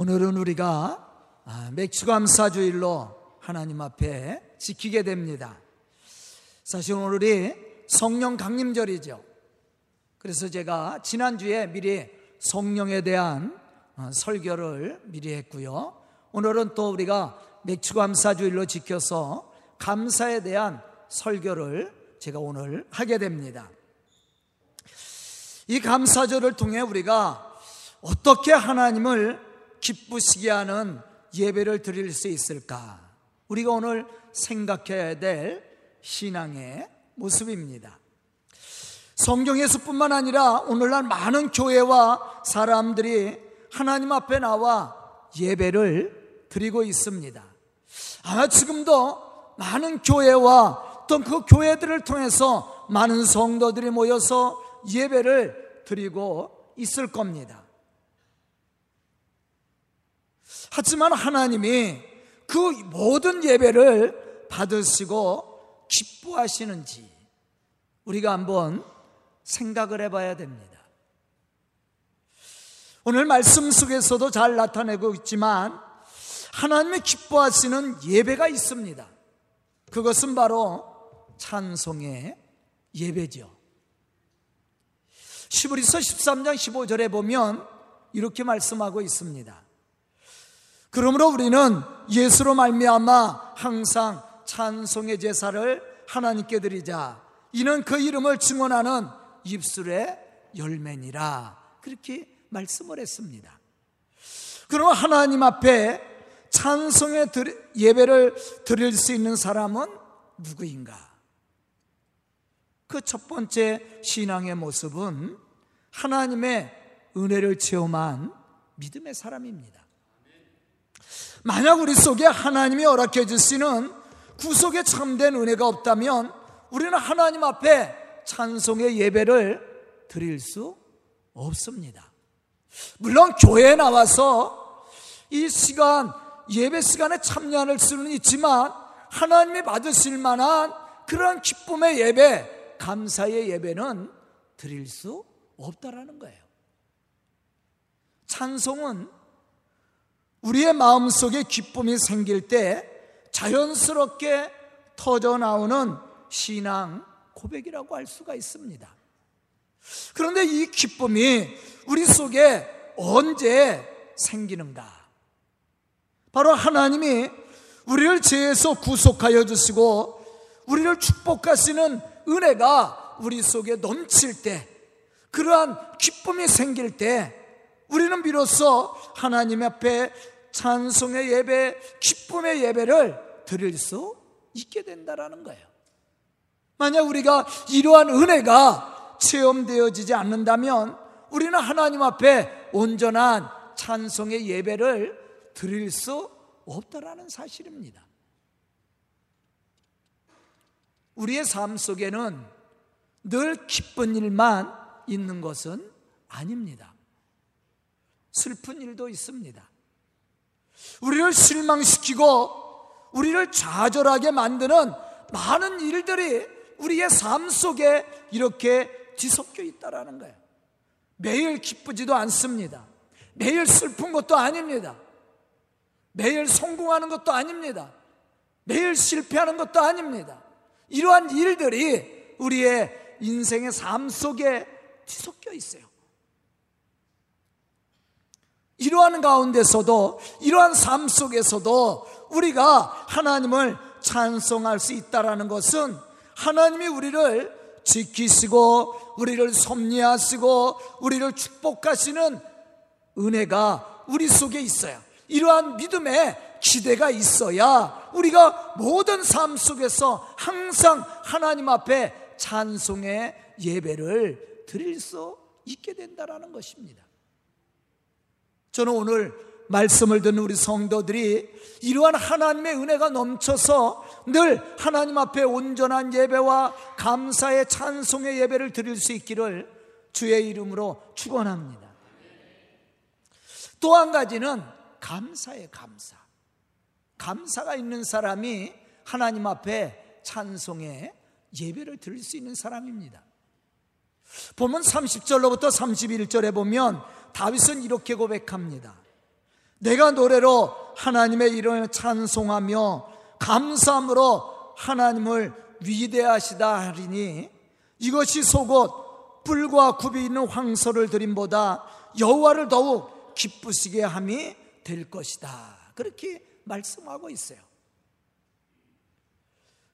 오늘은 우리가 아, 맥주감사주일로 하나님 앞에 지키게 됩니다. 사실 오늘이 성령 강림절이죠. 그래서 제가 지난주에 미리 성령에 대한 어, 설교를 미리 했고요. 오늘은 또 우리가 맥주감사주일로 지켜서 감사에 대한 설교를 제가 오늘 하게 됩니다. 이 감사절을 통해 우리가 어떻게 하나님을 기쁘시게 하는 예배를 드릴 수 있을까? 우리가 오늘 생각해야 될 신앙의 모습입니다. 성경에서뿐만 아니라 오늘날 많은 교회와 사람들이 하나님 앞에 나와 예배를 드리고 있습니다. 아마 지금도 많은 교회와 또그 교회들을 통해서 많은 성도들이 모여서 예배를 드리고 있을 겁니다. 하지만 하나님이 그 모든 예배를 받으시고 기뻐하시는지 우리가 한번 생각을 해봐야 됩니다. 오늘 말씀 속에서도 잘 나타내고 있지만 하나님의 기뻐하시는 예배가 있습니다. 그것은 바로 찬송의 예배죠. 시브리서 13장 15절에 보면 이렇게 말씀하고 있습니다. 그러므로 우리는 예수로 말미암아 항상 찬송의 제사를 하나님께 드리자. 이는 그 이름을 증언하는 입술의 열매니라. 그렇게 말씀을 했습니다. 그럼 하나님 앞에 찬송의 예배를 드릴 수 있는 사람은 누구인가? 그 첫 번째 신앙의 모습은 하나님의 은혜를 체험한 믿음의 사람입니다. 만약 우리 속에 하나님이 허락해 주시는 구속에 참된 은혜가 없다면 우리는 하나님 앞에 찬송의 예배를 드릴 수 없습니다. 물론 교회에 나와서 이 시간 예배 시간에 참여할 수는 있지만 하나님이 받으실 만한 그런 기쁨의 예배, 감사의 예배는 드릴 수 없다라는 거예요. 찬송은 우리의 마음속에 기쁨이 생길 때 자연스럽게 터져 나오는 신앙 고백이라고 할 수가 있습니다. 그런데 이 기쁨이 우리 속에 언제 생기는가? 바로 하나님이 우리를 죄에서 구속하여 주시고 우리를 축복하시는 은혜가 우리 속에 넘칠 때 그러한 기쁨이 생길 때 우리는 비로소 하나님 앞에 찬송의 예배, 기쁨의 예배를 드릴 수 있게 된다라는 거예요. 만약 우리가 이러한 은혜가 체험되어지지 않는다면 우리는 하나님 앞에 온전한 찬송의 예배를 드릴 수 없다라는 사실입니다. 우리의 삶 속에는 늘 기쁜 일만 있는 것은 아닙니다. 슬픈 일도 있습니다. 우리를 실망시키고 우리를 좌절하게 만드는 많은 일들이 우리의 삶 속에 이렇게 뒤섞여 있다라는 거예요. 매일 기쁘지도 않습니다. 매일 슬픈 것도 아닙니다. 매일 성공하는 것도 아닙니다. 매일 실패하는 것도 아닙니다. 이러한 일들이 우리의 인생의 삶 속에 뒤섞여 있어요. 이러한 가운데서도 이러한 삶 속에서도 우리가 하나님을 찬송할 수 있다라는 것은 하나님이 우리를 지키시고 우리를 섭리하시고 우리를 축복하시는 은혜가 우리 속에 있어요. 이러한 믿음의 기대가 있어야 우리가 모든 삶 속에서 항상 하나님 앞에 찬송의 예배를 드릴 수 있게 된다라는 것입니다. 저는 오늘 말씀을 듣는 우리 성도들이 이러한 하나님의 은혜가 넘쳐서 늘 하나님 앞에 온전한 예배와 감사의 찬송의 예배를 드릴 수 있기를 주의 이름으로 축원합니다. 또 한 가지는 감사의 감사. 감사가 있는 사람이 하나님 앞에 찬송의 예배를 드릴 수 있는 사람입니다. 보면 30절로부터 31절에 보면 다윗은 이렇게 고백합니다. 내가 노래로 하나님의 이름을 찬송하며 감사함으로 하나님을 위대하시다 하리니 이것이 속옷 뿔과 굽이 있는 황소를 드림보다 여호와를 더욱 기쁘시게 함이 될 것이다. 그렇게 말씀하고 있어요.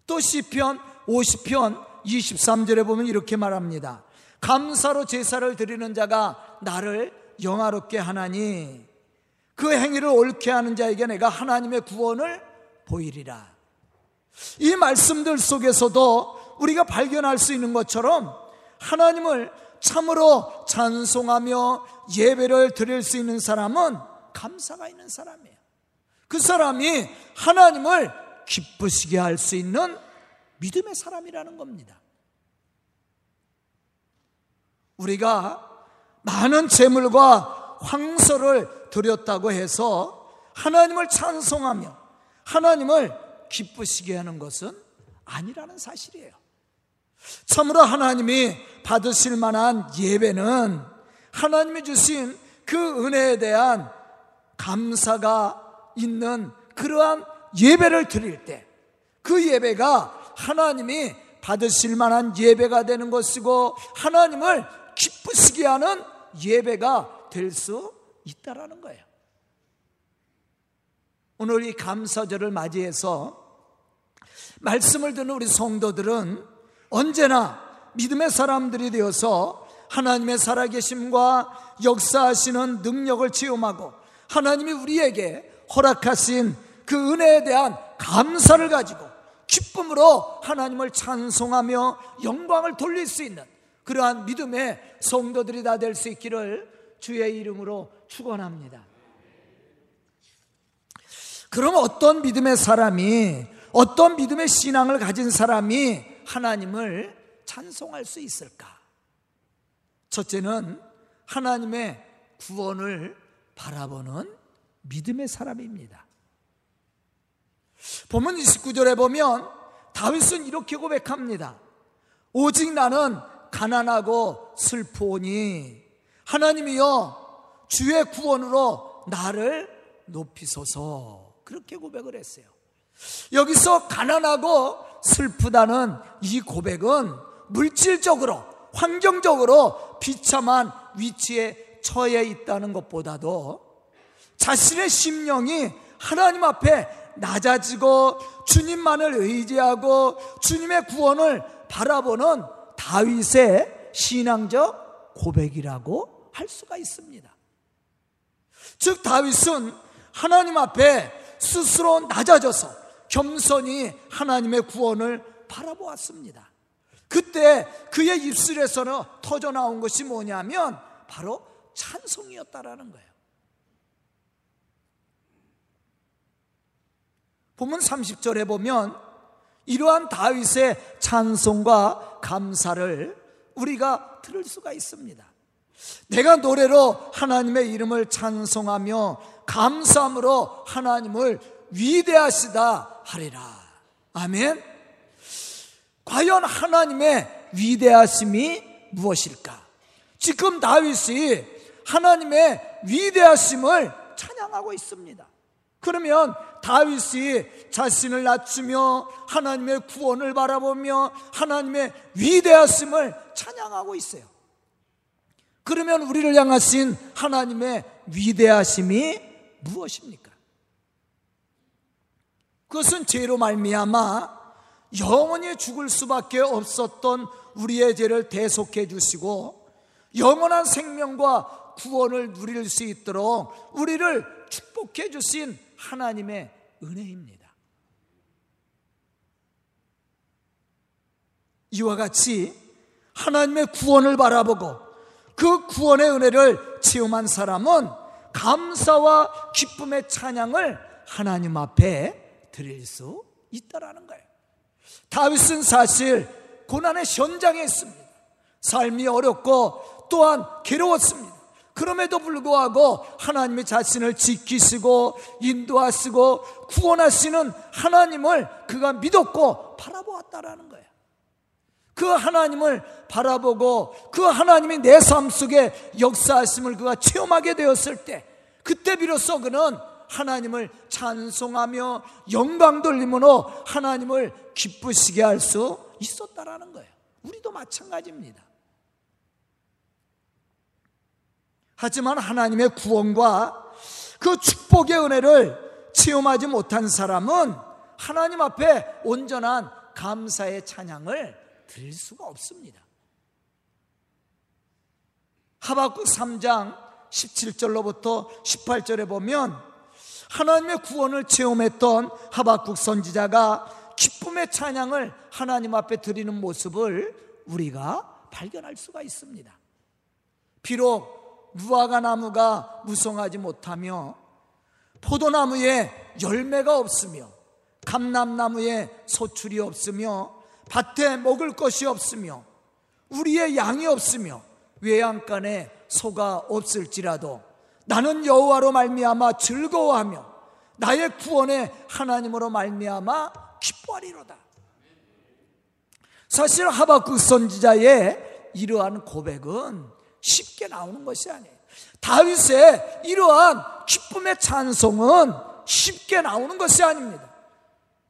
또 시편 50편 23절에 보면 이렇게 말합니다. 감사로 제사를 드리는 자가 나를 영화롭게 하나니 그 행위를 옳게 하는 자에게 내가 하나님의 구원을 보이리라. 이 말씀들 속에서도 우리가 발견할 수 있는 것처럼 하나님을 참으로 찬송하며 예배를 드릴 수 있는 사람은 감사가 있는 사람이에요. 그 사람이 하나님을 기쁘시게 할 수 있는 믿음의 사람이라는 겁니다. 우리가 많은 재물과 황소를 드렸다고 해서 하나님을 찬송하며 하나님을 기쁘시게 하는 것은 아니라는 사실이에요. 참으로 하나님이 받으실 만한 예배는 하나님이 주신 그 은혜에 대한 감사가 있는 그러한 예배를 드릴 때 그 예배가 하나님이 받으실 만한 예배가 되는 것이고 하나님을 기쁘시게 하는 예배가 될 수 있다라는 거예요. 오늘 이 감사절을 맞이해서 말씀을 듣는 우리 성도들은 언제나 믿음의 사람들이 되어서 하나님의 살아계심과 역사하시는 능력을 체험하고 하나님이 우리에게 허락하신 그 은혜에 대한 감사를 가지고 기쁨으로 하나님을 찬송하며 영광을 돌릴 수 있는 그러한 믿음의 성도들이 다 될 수 있기를 주의 이름으로 축원합니다. 그럼 어떤 믿음의 사람이 어떤 믿음의 신앙을 가진 사람이 하나님을 찬송할 수 있을까? 첫째는 하나님의 구원을 바라보는 믿음의 사람입니다. 보면 29절에 보면 다윗은 이렇게 고백합니다. 오직 나는 가난하고 슬프오니 하나님이여 주의 구원으로 나를 높이소서 그렇게 고백을 했어요. 여기서 가난하고 슬프다는 이 고백은 물질적으로 환경적으로 비참한 위치에 처해 있다는 것보다도 자신의 심령이 하나님 앞에 낮아지고 주님만을 의지하고 주님의 구원을 바라보는 다윗의 신앙적 고백이라고 할 수가 있습니다. 즉 다윗은 하나님 앞에 스스로 낮아져서 겸손히 하나님의 구원을 바라보았습니다. 그때 그의 입술에서는 터져 나온 것이 뭐냐면 바로 찬송이었다라는 거예요. 보면 30절에 보면 이러한 다윗의 찬송과 감사를 우리가 들을 수가 있습니다. 내가 노래로 하나님의 이름을 찬송하며 감사함으로 하나님을 위대하시다 하리라. 아멘. 과연 하나님의 위대하심이 무엇일까? 지금 다윗이 하나님의 위대하심을 찬양하고 있습니다. 그러면 다윗이 자신을 낮추며 하나님의 구원을 바라보며 하나님의 위대하심을 찬양하고 있어요. 그러면 우리를 향하신 하나님의 위대하심이 무엇입니까? 그것은 죄로 말미암아 영원히 죽을 수밖에 없었던 우리의 죄를 대속해 주시고 영원한 생명과 구원을 누릴 수 있도록 우리를 축복해 주신 하나님의 은혜입니다. 이와 같이 하나님의 구원을 바라보고 그 구원의 은혜를 체험한 사람은 감사와 기쁨의 찬양을 하나님 앞에 드릴 수 있다라는 거예요. 다윗은 사실 고난의 현장에 있습니다. 삶이 어렵고 또한 괴로웠습니다. 그럼에도 불구하고 하나님의 자신을 지키시고 인도하시고 구원하시는 하나님을 그가 믿었고 바라보았다라는 거예요. 그 하나님을 바라보고 그 하나님이 내 삶 속에 역사하심을 그가 체험하게 되었을 때 그때 비로소 그는 하나님을 찬송하며 영광 돌림으로 하나님을 기쁘시게 할 수 있었다라는 거예요. 우리도 마찬가지입니다. 하지만 하나님의 구원과 그 축복의 은혜를 체험하지 못한 사람은 하나님 앞에 온전한 감사의 찬양을 드릴 수가 없습니다. 하박국 3장 17절로부터 18절에 보면 하나님의 구원을 체험했던 하박국 선지자가 기쁨의 찬양을 하나님 앞에 드리는 모습을 우리가 발견할 수가 있습니다. 비록 무화과 나무가 무성하지 못하며 포도나무에 열매가 없으며 감람나무에 소출이 없으며 밭에 먹을 것이 없으며 우리의 양이 없으며 외양간에 소가 없을지라도 나는 여호와로 말미암아 즐거워하며 나의 구원의 하나님으로 말미암아 기뻐하리로다. 사실 하박국 선지자의 이러한 고백은 쉽게 나오는 것이 아니에요. 다윗의 이러한 기쁨의 찬송은 쉽게 나오는 것이 아닙니다.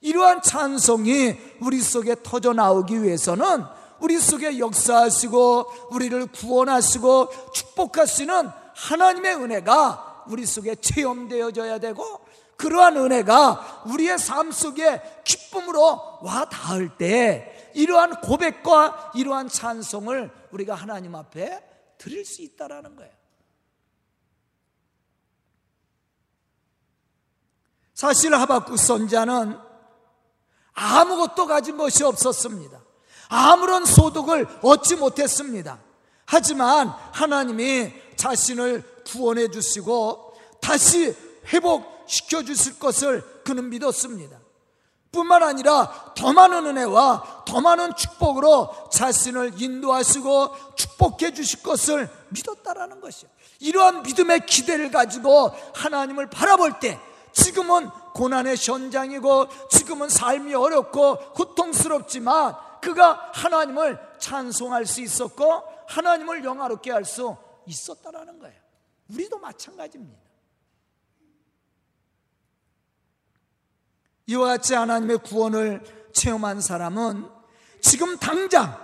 이러한 찬송이 우리 속에 터져 나오기 위해서는 우리 속에 역사하시고 우리를 구원하시고 축복하시는 하나님의 은혜가 우리 속에 체험되어져야 되고 그러한 은혜가 우리의 삶 속에 기쁨으로 와 닿을 때 이러한 고백과 이러한 찬송을 우리가 하나님 앞에 드릴 수 있다라는 거예요. 사실 하박국 선자는 아무것도 가진 것이 없었습니다. 아무런 소득을 얻지 못했습니다. 하지만 하나님이 자신을 구원해 주시고 다시 회복시켜 주실 것을 그는 믿었습니다. 뿐만 아니라 더 많은 은혜와 더 많은 축복으로 자신을 인도하시고 축복해 주실 것을 믿었다라는 것이요. 이러한 믿음의 기대를 가지고 하나님을 바라볼 때 지금은 고난의 현장이고 지금은 삶이 어렵고 고통스럽지만 그가 하나님을 찬송할 수 있었고 하나님을 영화롭게 할 수 있었다라는 거예요. 우리도 마찬가지입니다. 이와 같이 하나님의 구원을 체험한 사람은 지금 당장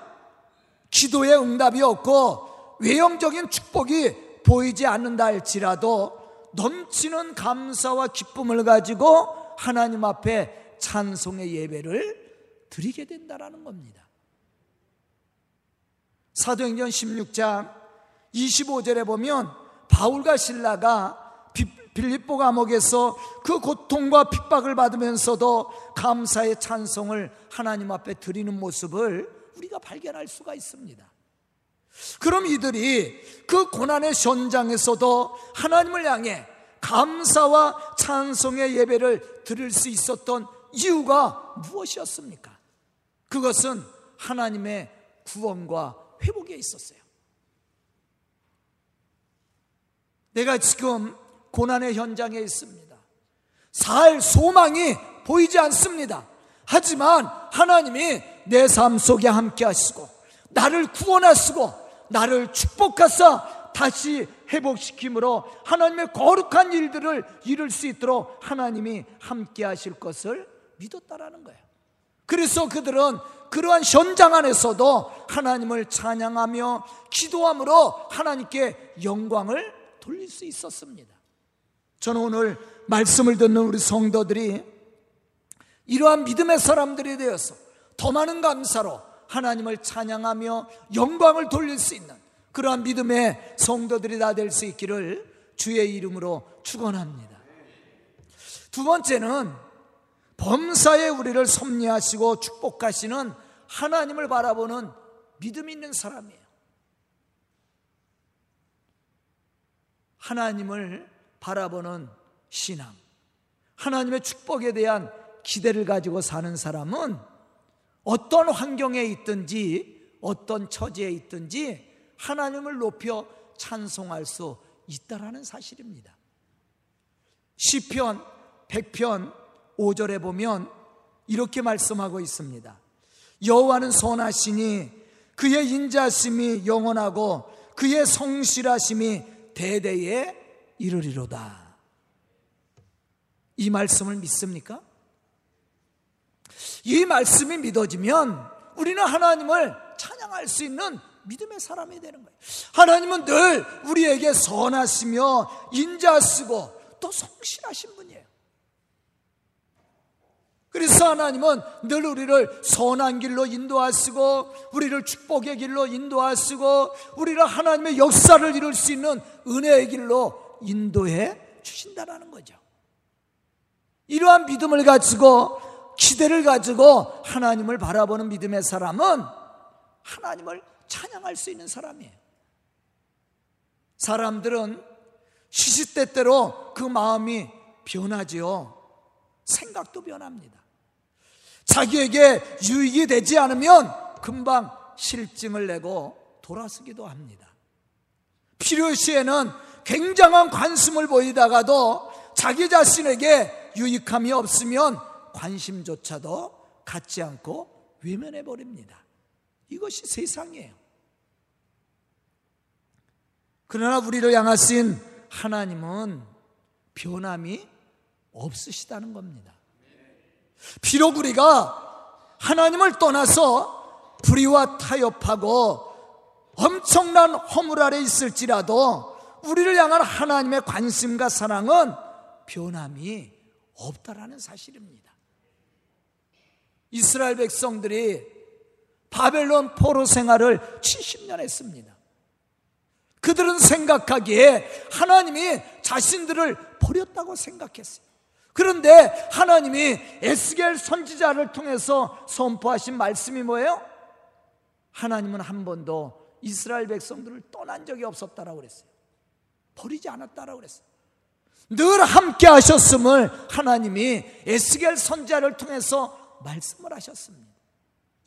기도의 응답이 없고 외형적인 축복이 보이지 않는다 할지라도 넘치는 감사와 기쁨을 가지고 하나님 앞에 찬송의 예배를 드리게 된다라는 겁니다. 사도행전 16장 25절에 보면 바울과 신라가 빌립보 감옥에서 그 고통과 핍박을 받으면서도 감사의 찬송을 하나님 앞에 드리는 모습을 우리가 발견할 수가 있습니다. 그럼 이들이 그 고난의 현장에서도 하나님을 향해 감사와 찬송의 예배를 드릴 수 있었던 이유가 무엇이었습니까? 그것은 하나님의 구원과 회복에 있었어요. 내가 지금 고난의 현장에 있습니다. 살 소망이 보이지 않습니다. 하지만 하나님이 내 삶 속에 함께 하시고 나를 구원하시고 나를 축복하사 다시 회복시킴으로 하나님의 거룩한 일들을 이룰 수 있도록 하나님이 함께 하실 것을 믿었다라는 거예요. 그래서 그들은 그러한 현장 안에서도 하나님을 찬양하며 기도함으로 하나님께 영광을 돌릴 수 있었습니다. 저는 오늘 말씀을 듣는 우리 성도들이 이러한 믿음의 사람들이 되어서 더 많은 감사로 하나님을 찬양하며 영광을 돌릴 수 있는 그러한 믿음의 성도들이 다 될 수 있기를 주의 이름으로 축원합니다. 두 번째는 범사에 우리를 섭리하시고 축복하시는 하나님을 바라보는 믿음 있는 사람이에요. 하나님을 바라보는 신앙, 하나님의 축복에 대한 기대를 가지고 사는 사람은 어떤 환경에 있든지 어떤 처지에 있든지 하나님을 높여 찬송할 수 있다라는 사실입니다. 시편 100편 5절에 보면 이렇게 말씀하고 있습니다. 여호와는 선하시니 그의 인자심이 영원하고 그의 성실하심이 대대에 이르리로다. 이 말씀을 믿습니까? 이 말씀이 믿어지면 우리는 하나님을 찬양할 수 있는 믿음의 사람이 되는 거예요. 하나님은 늘 우리에게 선하시며 인자하시고 또 성실하신 분이에요. 그래서 하나님은 늘 우리를 선한 길로 인도하시고 우리를 축복의 길로 인도하시고 우리를 하나님의 역사를 이룰 수 있는 은혜의 길로 인도해 주신다라는 거죠. 이러한 믿음을 가지고 기대를 가지고 하나님을 바라보는 믿음의 사람은 하나님을 찬양할 수 있는 사람이에요. 사람들은 시시때때로 그 마음이 변하지요. 생각도 변합니다. 자기에게 유익이 되지 않으면 금방 실증을 내고 돌아서기도 합니다. 필요시에는 굉장한 관심을 보이다가도 자기 자신에게 유익함이 없으면 관심조차도 갖지 않고 외면해 버립니다. 이것이 세상이에요. 그러나 우리를 향하신 하나님은 변함이 없으시다는 겁니다. 비록 우리가 하나님을 떠나서 불의와 타협하고 엄청난 허물 아래 있을지라도 우리를 향한 하나님의 관심과 사랑은 변함이 없다라는 사실입니다. 이스라엘 백성들이 바벨론 포로 생활을 70년 했습니다. 그들은 생각하기에 하나님이 자신들을 버렸다고 생각했어요. 그런데 하나님이 에스겔 선지자를 통해서 선포하신 말씀이 뭐예요? 하나님은 한 번도 이스라엘 백성들을 떠난 적이 없었다라고 그랬어요. 버리지 않았다라고 그랬어요. 늘 함께 하셨음을 하나님이 에스겔 선지자를 통해서 말씀을 하셨습니다.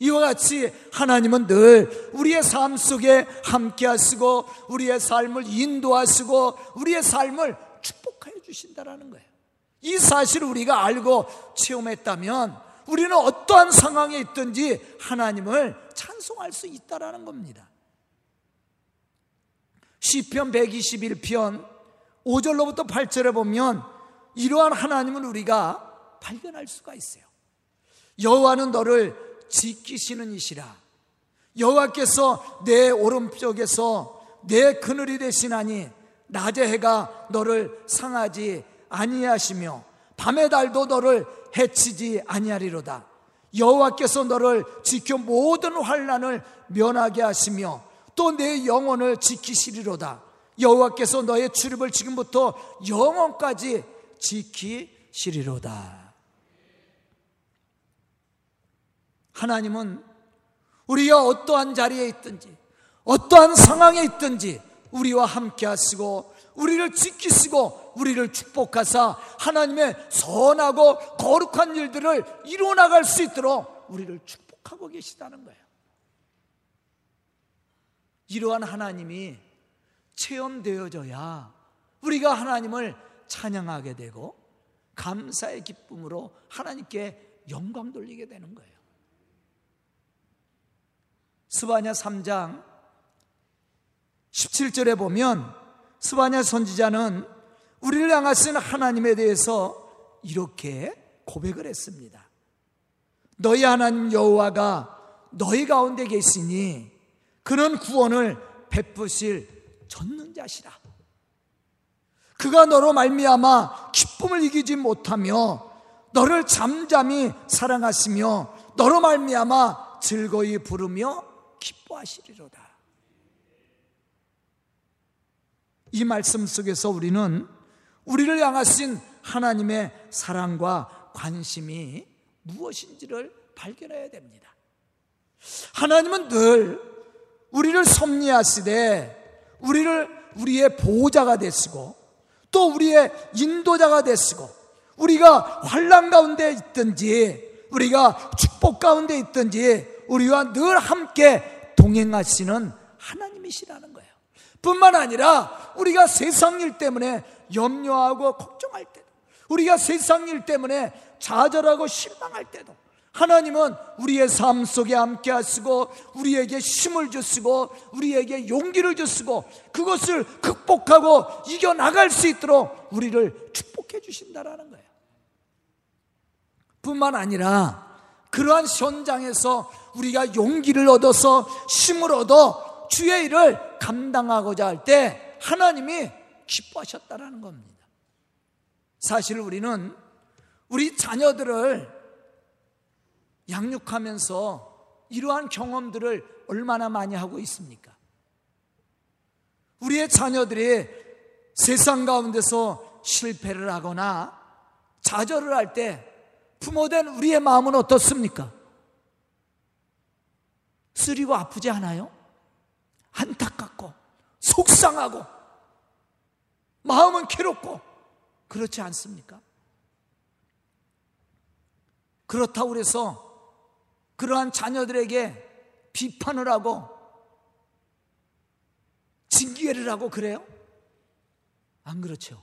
이와 같이 하나님은 늘 우리의 삶 속에 함께 하시고 우리의 삶을 인도하시고 우리의 삶을 축복하여 주신다라는 거예요. 이 사실을 우리가 알고 체험했다면 우리는 어떠한 상황에 있든지 하나님을 찬송할 수 있다라는 겁니다. 시편 121편 5절로부터 8절에 보면 이러한 하나님을 우리가 발견할 수가 있어요. 여호와는 너를 지키시는 이시라. 여호와께서 내 오른쪽에서 내 그늘이 되시나니 낮의 해가 너를 상하지 아니하시며 밤의 달도 너를 해치지 아니하리로다. 여호와께서 너를 지켜 모든 환란을 면하게 하시며 또 내 영혼을 지키시리로다. 여호와께서 너의 출입을 지금부터 영원까지 지키시리로다. 하나님은 우리가 어떠한 자리에 있든지 어떠한 상황에 있든지 우리와 함께 하시고 우리를 지키시고 우리를 축복하사 하나님의 선하고 거룩한 일들을 이루어 나갈 수 있도록 우리를 축복하고 계시다는 거예요. 이러한 하나님이 체험되어져야 우리가 하나님을 찬양하게 되고 감사의 기쁨으로 하나님께 영광 돌리게 되는 거예요. 스바냐 3장 17절에 보면 스바냐 선지자는 우리를 향하신 하나님에 대해서 이렇게 고백을 했습니다. 너희 하나님 여호와가 너희 가운데 계시니 그는 구원을 베푸실 전능자시라. 그가 너로 말미암아 기쁨을 이기지 못하며 너를 잠잠히 사랑하시며 너로 말미암아 즐거이 부르며 기뻐하시리로다. 이 말씀 속에서 우리는 우리를 향하신 하나님의 사랑과 관심이 무엇인지를 발견해야 됩니다. 하나님은 늘 우리를 섭리하시되 우리를 우리의 보호자가 되시고 또 우리의 인도자가 되시고 우리가 환란 가운데 있든지 우리가 축복 가운데 있든지 우리와 늘 함께 동행하시는 하나님이시라는 거예요. 뿐만 아니라 우리가 세상 일 때문에 염려하고 걱정할 때도 우리가 세상 일 때문에 좌절하고 실망할 때도 하나님은 우리의 삶 속에 함께 하시고 우리에게 힘을 주시고 우리에게 용기를 주시고 그것을 극복하고 이겨 나갈 수 있도록 우리를 축복해 주신다라는 거예요. 뿐만 아니라 그러한 현장에서 우리가 용기를 얻어서 힘을 얻어 주의 일을 감당하고자 할 때 하나님이 기뻐하셨다라는 겁니다. 사실 우리는 우리 자녀들을 양육하면서 이러한 경험들을 얼마나 많이 하고 있습니까? 우리의 자녀들이 세상 가운데서 실패를 하거나 좌절을 할 때 부모된 우리의 마음은 어떻습니까? 쓰리고 아프지 않아요? 안타깝고 속상하고 마음은 괴롭고 그렇지 않습니까? 그렇다고 해서 그러한 자녀들에게 비판을 하고 징계를 하고 그래요? 안 그렇죠.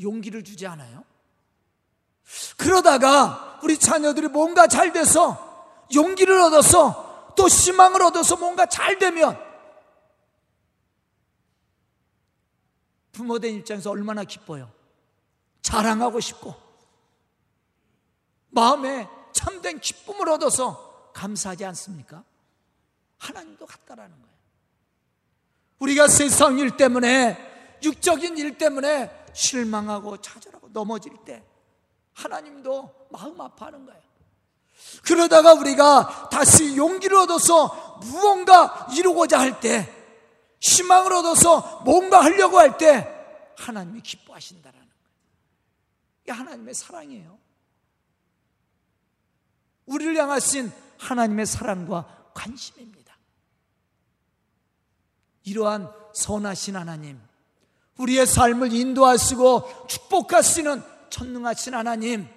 용기를 주지 않아요? 그러다가 우리 자녀들이 뭔가 잘 돼서 용기를 얻어서 또 희망을 얻어서 뭔가 잘 되면 부모된 입장에서 얼마나 기뻐요. 자랑하고 싶고 마음에 참된 기쁨을 얻어서 감사하지 않습니까? 하나님도 같다라는 거예요. 우리가 세상 일 때문에 육적인 일 때문에 실망하고 좌절하고 넘어질 때 하나님도 마음 아파하는 거예요. 그러다가 우리가 다시 용기를 얻어서 무언가 이루고자 할 때, 희망을 얻어서 뭔가 하려고 할 때, 하나님이 기뻐하신다라는 거예요. 이게 하나님의 사랑이에요. 우리를 향하신 하나님의 사랑과 관심입니다. 이러한 선하신 하나님, 우리의 삶을 인도하시고 축복하시는 천능하신 하나님,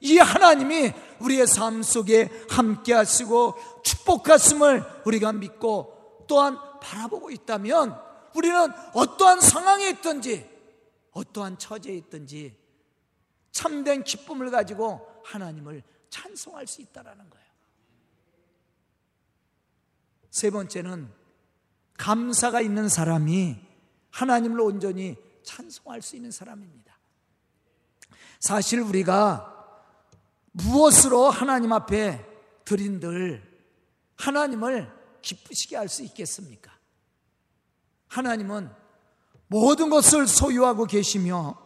이 하나님이 우리의 삶 속에 함께 하시고 축복하심을 우리가 믿고 또한 바라보고 있다면 우리는 어떠한 상황에 있든지 어떠한 처지에 있든지 참된 기쁨을 가지고 하나님을 찬송할 수 있다라는 거예요. 세 번째는 감사가 있는 사람이 하나님을 온전히 찬송할 수 있는 사람입니다. 사실 우리가 무엇으로 하나님 앞에 드린들 하나님을 기쁘시게 할 수 있겠습니까? 하나님은 모든 것을 소유하고 계시며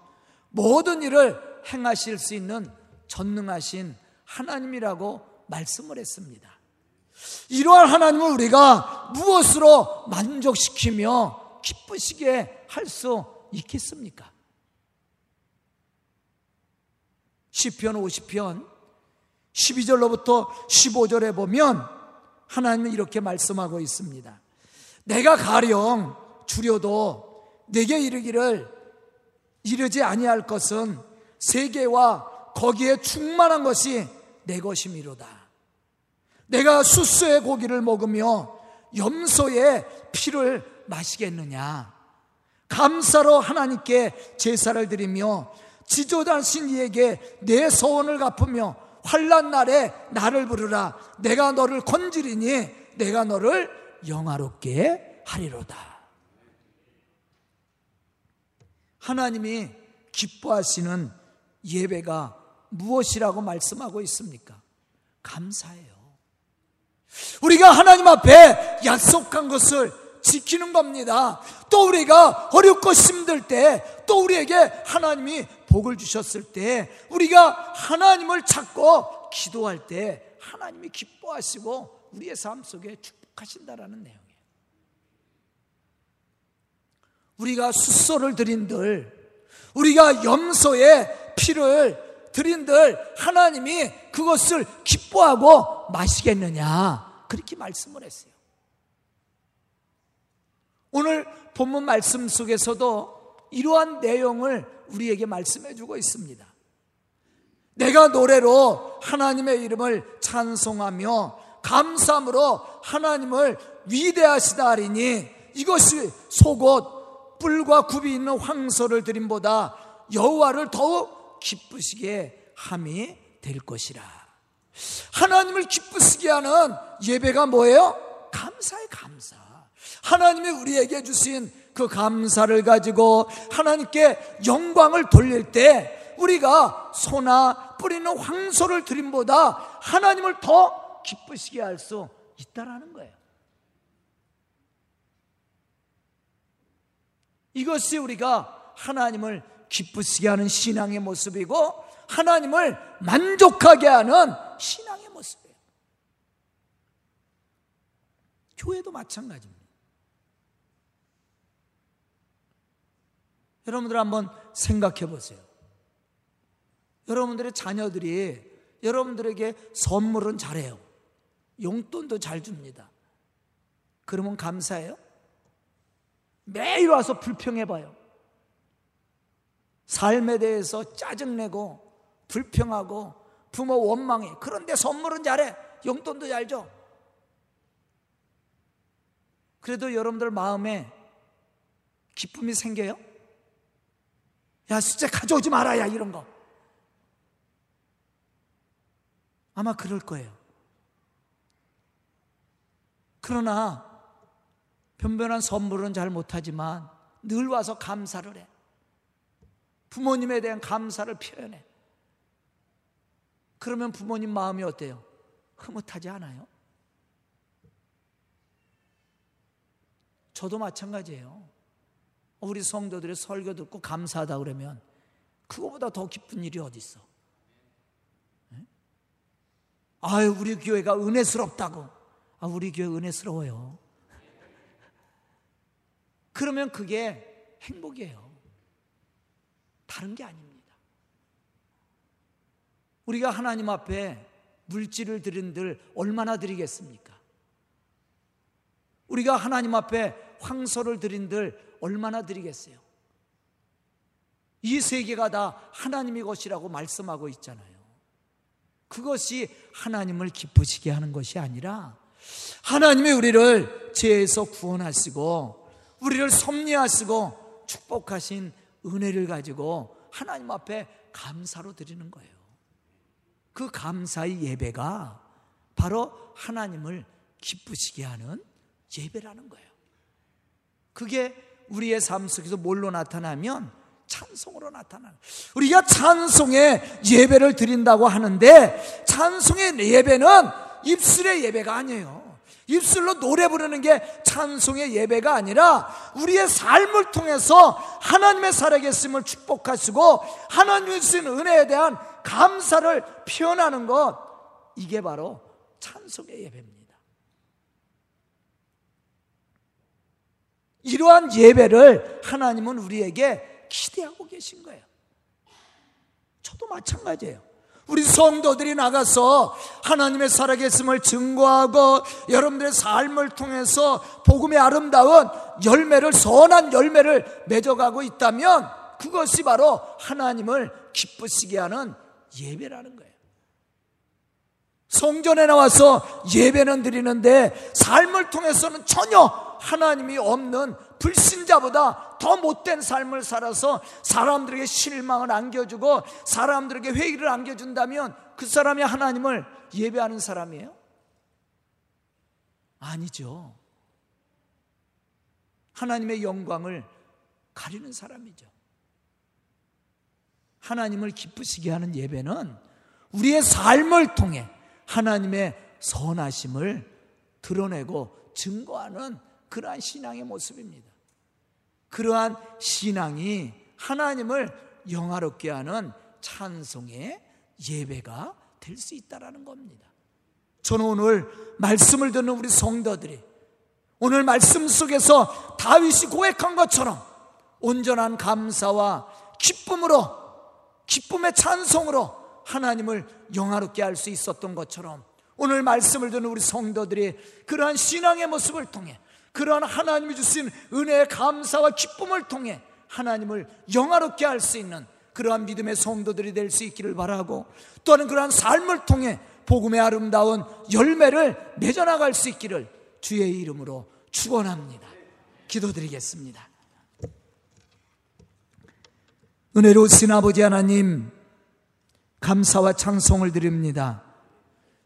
모든 일을 행하실 수 있는 전능하신 하나님이라고 말씀을 했습니다. 이러한 하나님을 우리가 무엇으로 만족시키며 기쁘시게 할 수 있겠습니까? 시편 50편 12절로부터 15절에 보면 하나님은 이렇게 말씀하고 있습니다. 내가 가령 주려도 내게 이르기를 이르지 아니할 것은 세계와 거기에 충만한 것이 내 것이미로다. 내가 수수의 고기를 먹으며 염소의 피를 마시겠느냐? 감사로 하나님께 제사를 드리며 지조단신 이에게 내 소원을 갚으며 환란 날에 나를 부르라. 내가 너를 건지리니 내가 너를 영화롭게 하리로다. 하나님이 기뻐하시는 예배가 무엇이라고 말씀하고 있습니까? 감사해요. 우리가 하나님 앞에 약속한 것을 지키는 겁니다. 또 우리가 어렵고 힘들 때, 또 우리에게 하나님이 복을 주셨을 때, 우리가 하나님을 찾고 기도할 때, 하나님이 기뻐하시고 우리의 삶 속에 축복하신다라는 내용이에요. 우리가 숫소를 드린들, 우리가 염소의 피를 드린들 하나님이 그것을 기뻐하고 마시겠느냐 그렇게 말씀을 했어요. 오늘 본문 말씀 속에서도 이러한 내용을 우리에게 말씀해 주고 있습니다. 내가 노래로 하나님의 이름을 찬송하며 감사함으로 하나님을 위대하시다 하리니 이것이 속옷 뿔과 굽이 있는 황소를 드림보다 여호와를 더욱 기쁘시게 함이 될 것이라. 하나님을 기쁘시게 하는 예배가 뭐예요? 감사의 감사. 하나님이 우리에게 주신 그 감사를 가지고 하나님께 영광을 돌릴 때 우리가 소나 뿌리는 황소를 드림보다 하나님을 더 기쁘시게 할 수 있다라는 거예요. 이것이 우리가 하나님을 기쁘시게 하는 신앙의 모습이고 하나님을 만족하게 하는 신앙의 모습이에요. 교회도 마찬가지입니다. 여러분들 한번 생각해 보세요. 여러분들의 자녀들이 여러분들에게 선물은 잘해요. 용돈도 잘 줍니다. 그러면 감사해요? 매일 와서 불평해 봐요. 삶에 대해서 짜증내고 불평하고 부모 원망해. 그런데 선물은 잘해. 용돈도 잘 줘. 그래도 여러분들 마음에 기쁨이 생겨요? 야, 숫자 가져오지 말아야 이런 거. 아마 그럴 거예요. 그러나 변변한 선물은 잘 못하지만 늘 와서 감사를 해. 부모님에 대한 감사를 표현해. 그러면 부모님 마음이 어때요? 흐뭇하지 않아요? 저도 마찬가지예요. 우리 성도들의 설교 듣고 감사하다 그러면 그거보다 더 기쁜 일이 어디 있어? 네? 아유 우리 교회가 은혜스럽다고. 아 우리 교회 은혜스러워요. 그러면 그게 행복이에요. 다른 게 아닙니다. 우리가 하나님 앞에 물질을 드린들 얼마나 드리겠습니까? 우리가 하나님 앞에 황소를 드린들 얼마나 드리겠어요? 이 세계가 다 하나님의 것이라고 말씀하고 있잖아요. 그것이 하나님을 기쁘시게 하는 것이 아니라 하나님이 우리를 죄에서 구원하시고 우리를 섭리하시고 축복하신 은혜를 가지고 하나님 앞에 감사로 드리는 거예요. 그 감사의 예배가 바로 하나님을 기쁘시게 하는 예배라는 거예요. 그게 우리의 삶 속에서 뭘로 나타나면 찬송으로 나타나는 우리가 찬송의 예배를 드린다고 하는데 찬송의 예배는 입술의 예배가 아니에요. 입술로 노래 부르는 게 찬송의 예배가 아니라 우리의 삶을 통해서 하나님의 살아계심을 축복하시고 하나님의 주신 은혜에 대한 감사를 표현하는 것 이게 바로 찬송의 예배입니다. 이러한 예배를 하나님은 우리에게 기대하고 계신 거예요. 저도 마찬가지예요. 우리 성도들이 나가서 하나님의 살아계심을 증거하고 여러분들의 삶을 통해서 복음의 아름다운 열매를 선한 열매를 맺어가고 있다면 그것이 바로 하나님을 기쁘시게 하는 예배라는 거예요. 성전에 나와서 예배는 드리는데 삶을 통해서는 전혀 하나님이 없는 불신자보다 더 못된 삶을 살아서 사람들에게 실망을 안겨주고 사람들에게 회의를 안겨준다면 그 사람이 하나님을 예배하는 사람이에요? 아니죠. 하나님의 영광을 가리는 사람이죠. 하나님을 기쁘시게 하는 예배는 우리의 삶을 통해 하나님의 선하심을 드러내고 증거하는 그러한 신앙의 모습입니다. 그러한 신앙이 하나님을 영화롭게 하는 찬송의 예배가 될 수 있다라는 겁니다. 저는 오늘 말씀을 듣는 우리 성도들이 오늘 말씀 속에서 다윗이 고백한 것처럼 온전한 감사와 기쁨으로 기쁨의 찬송으로 하나님을 영화롭게 할 수 있었던 것처럼 오늘 말씀을 듣는 우리 성도들이 그러한 신앙의 모습을 통해 그러한 하나님이 주신 은혜의 감사와 기쁨을 통해 하나님을 영화롭게 할 수 있는 그러한 믿음의 성도들이 될 수 있기를 바라고 또한 그러한 삶을 통해 복음의 아름다운 열매를 맺어나갈 수 있기를 주의 이름으로 축원합니다. 기도드리겠습니다. 은혜로우신 아버지 하나님, 감사와 찬송을 드립니다.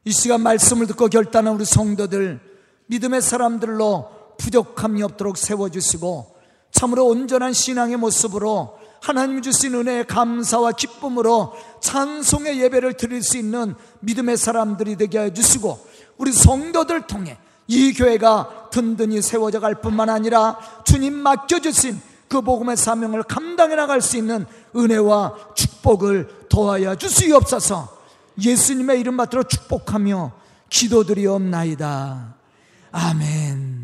이 시간 말씀을 듣고 결단한 우리 성도들 믿음의 사람들로 부족함이 없도록 세워주시고 참으로 온전한 신앙의 모습으로 하나님 주신 은혜의 감사와 기쁨으로 찬송의 예배를 드릴 수 있는 믿음의 사람들이 되게 해 주시고 우리 성도들 통해 이 교회가 든든히 세워져 갈 뿐만 아니라 주님 맡겨주신 그 복음의 사명을 감당해 나갈 수 있는 은혜와 축복을 도하여 주시옵소서 예수님의 이름 받들어 축복하며 기도드리옵나이다. 아멘.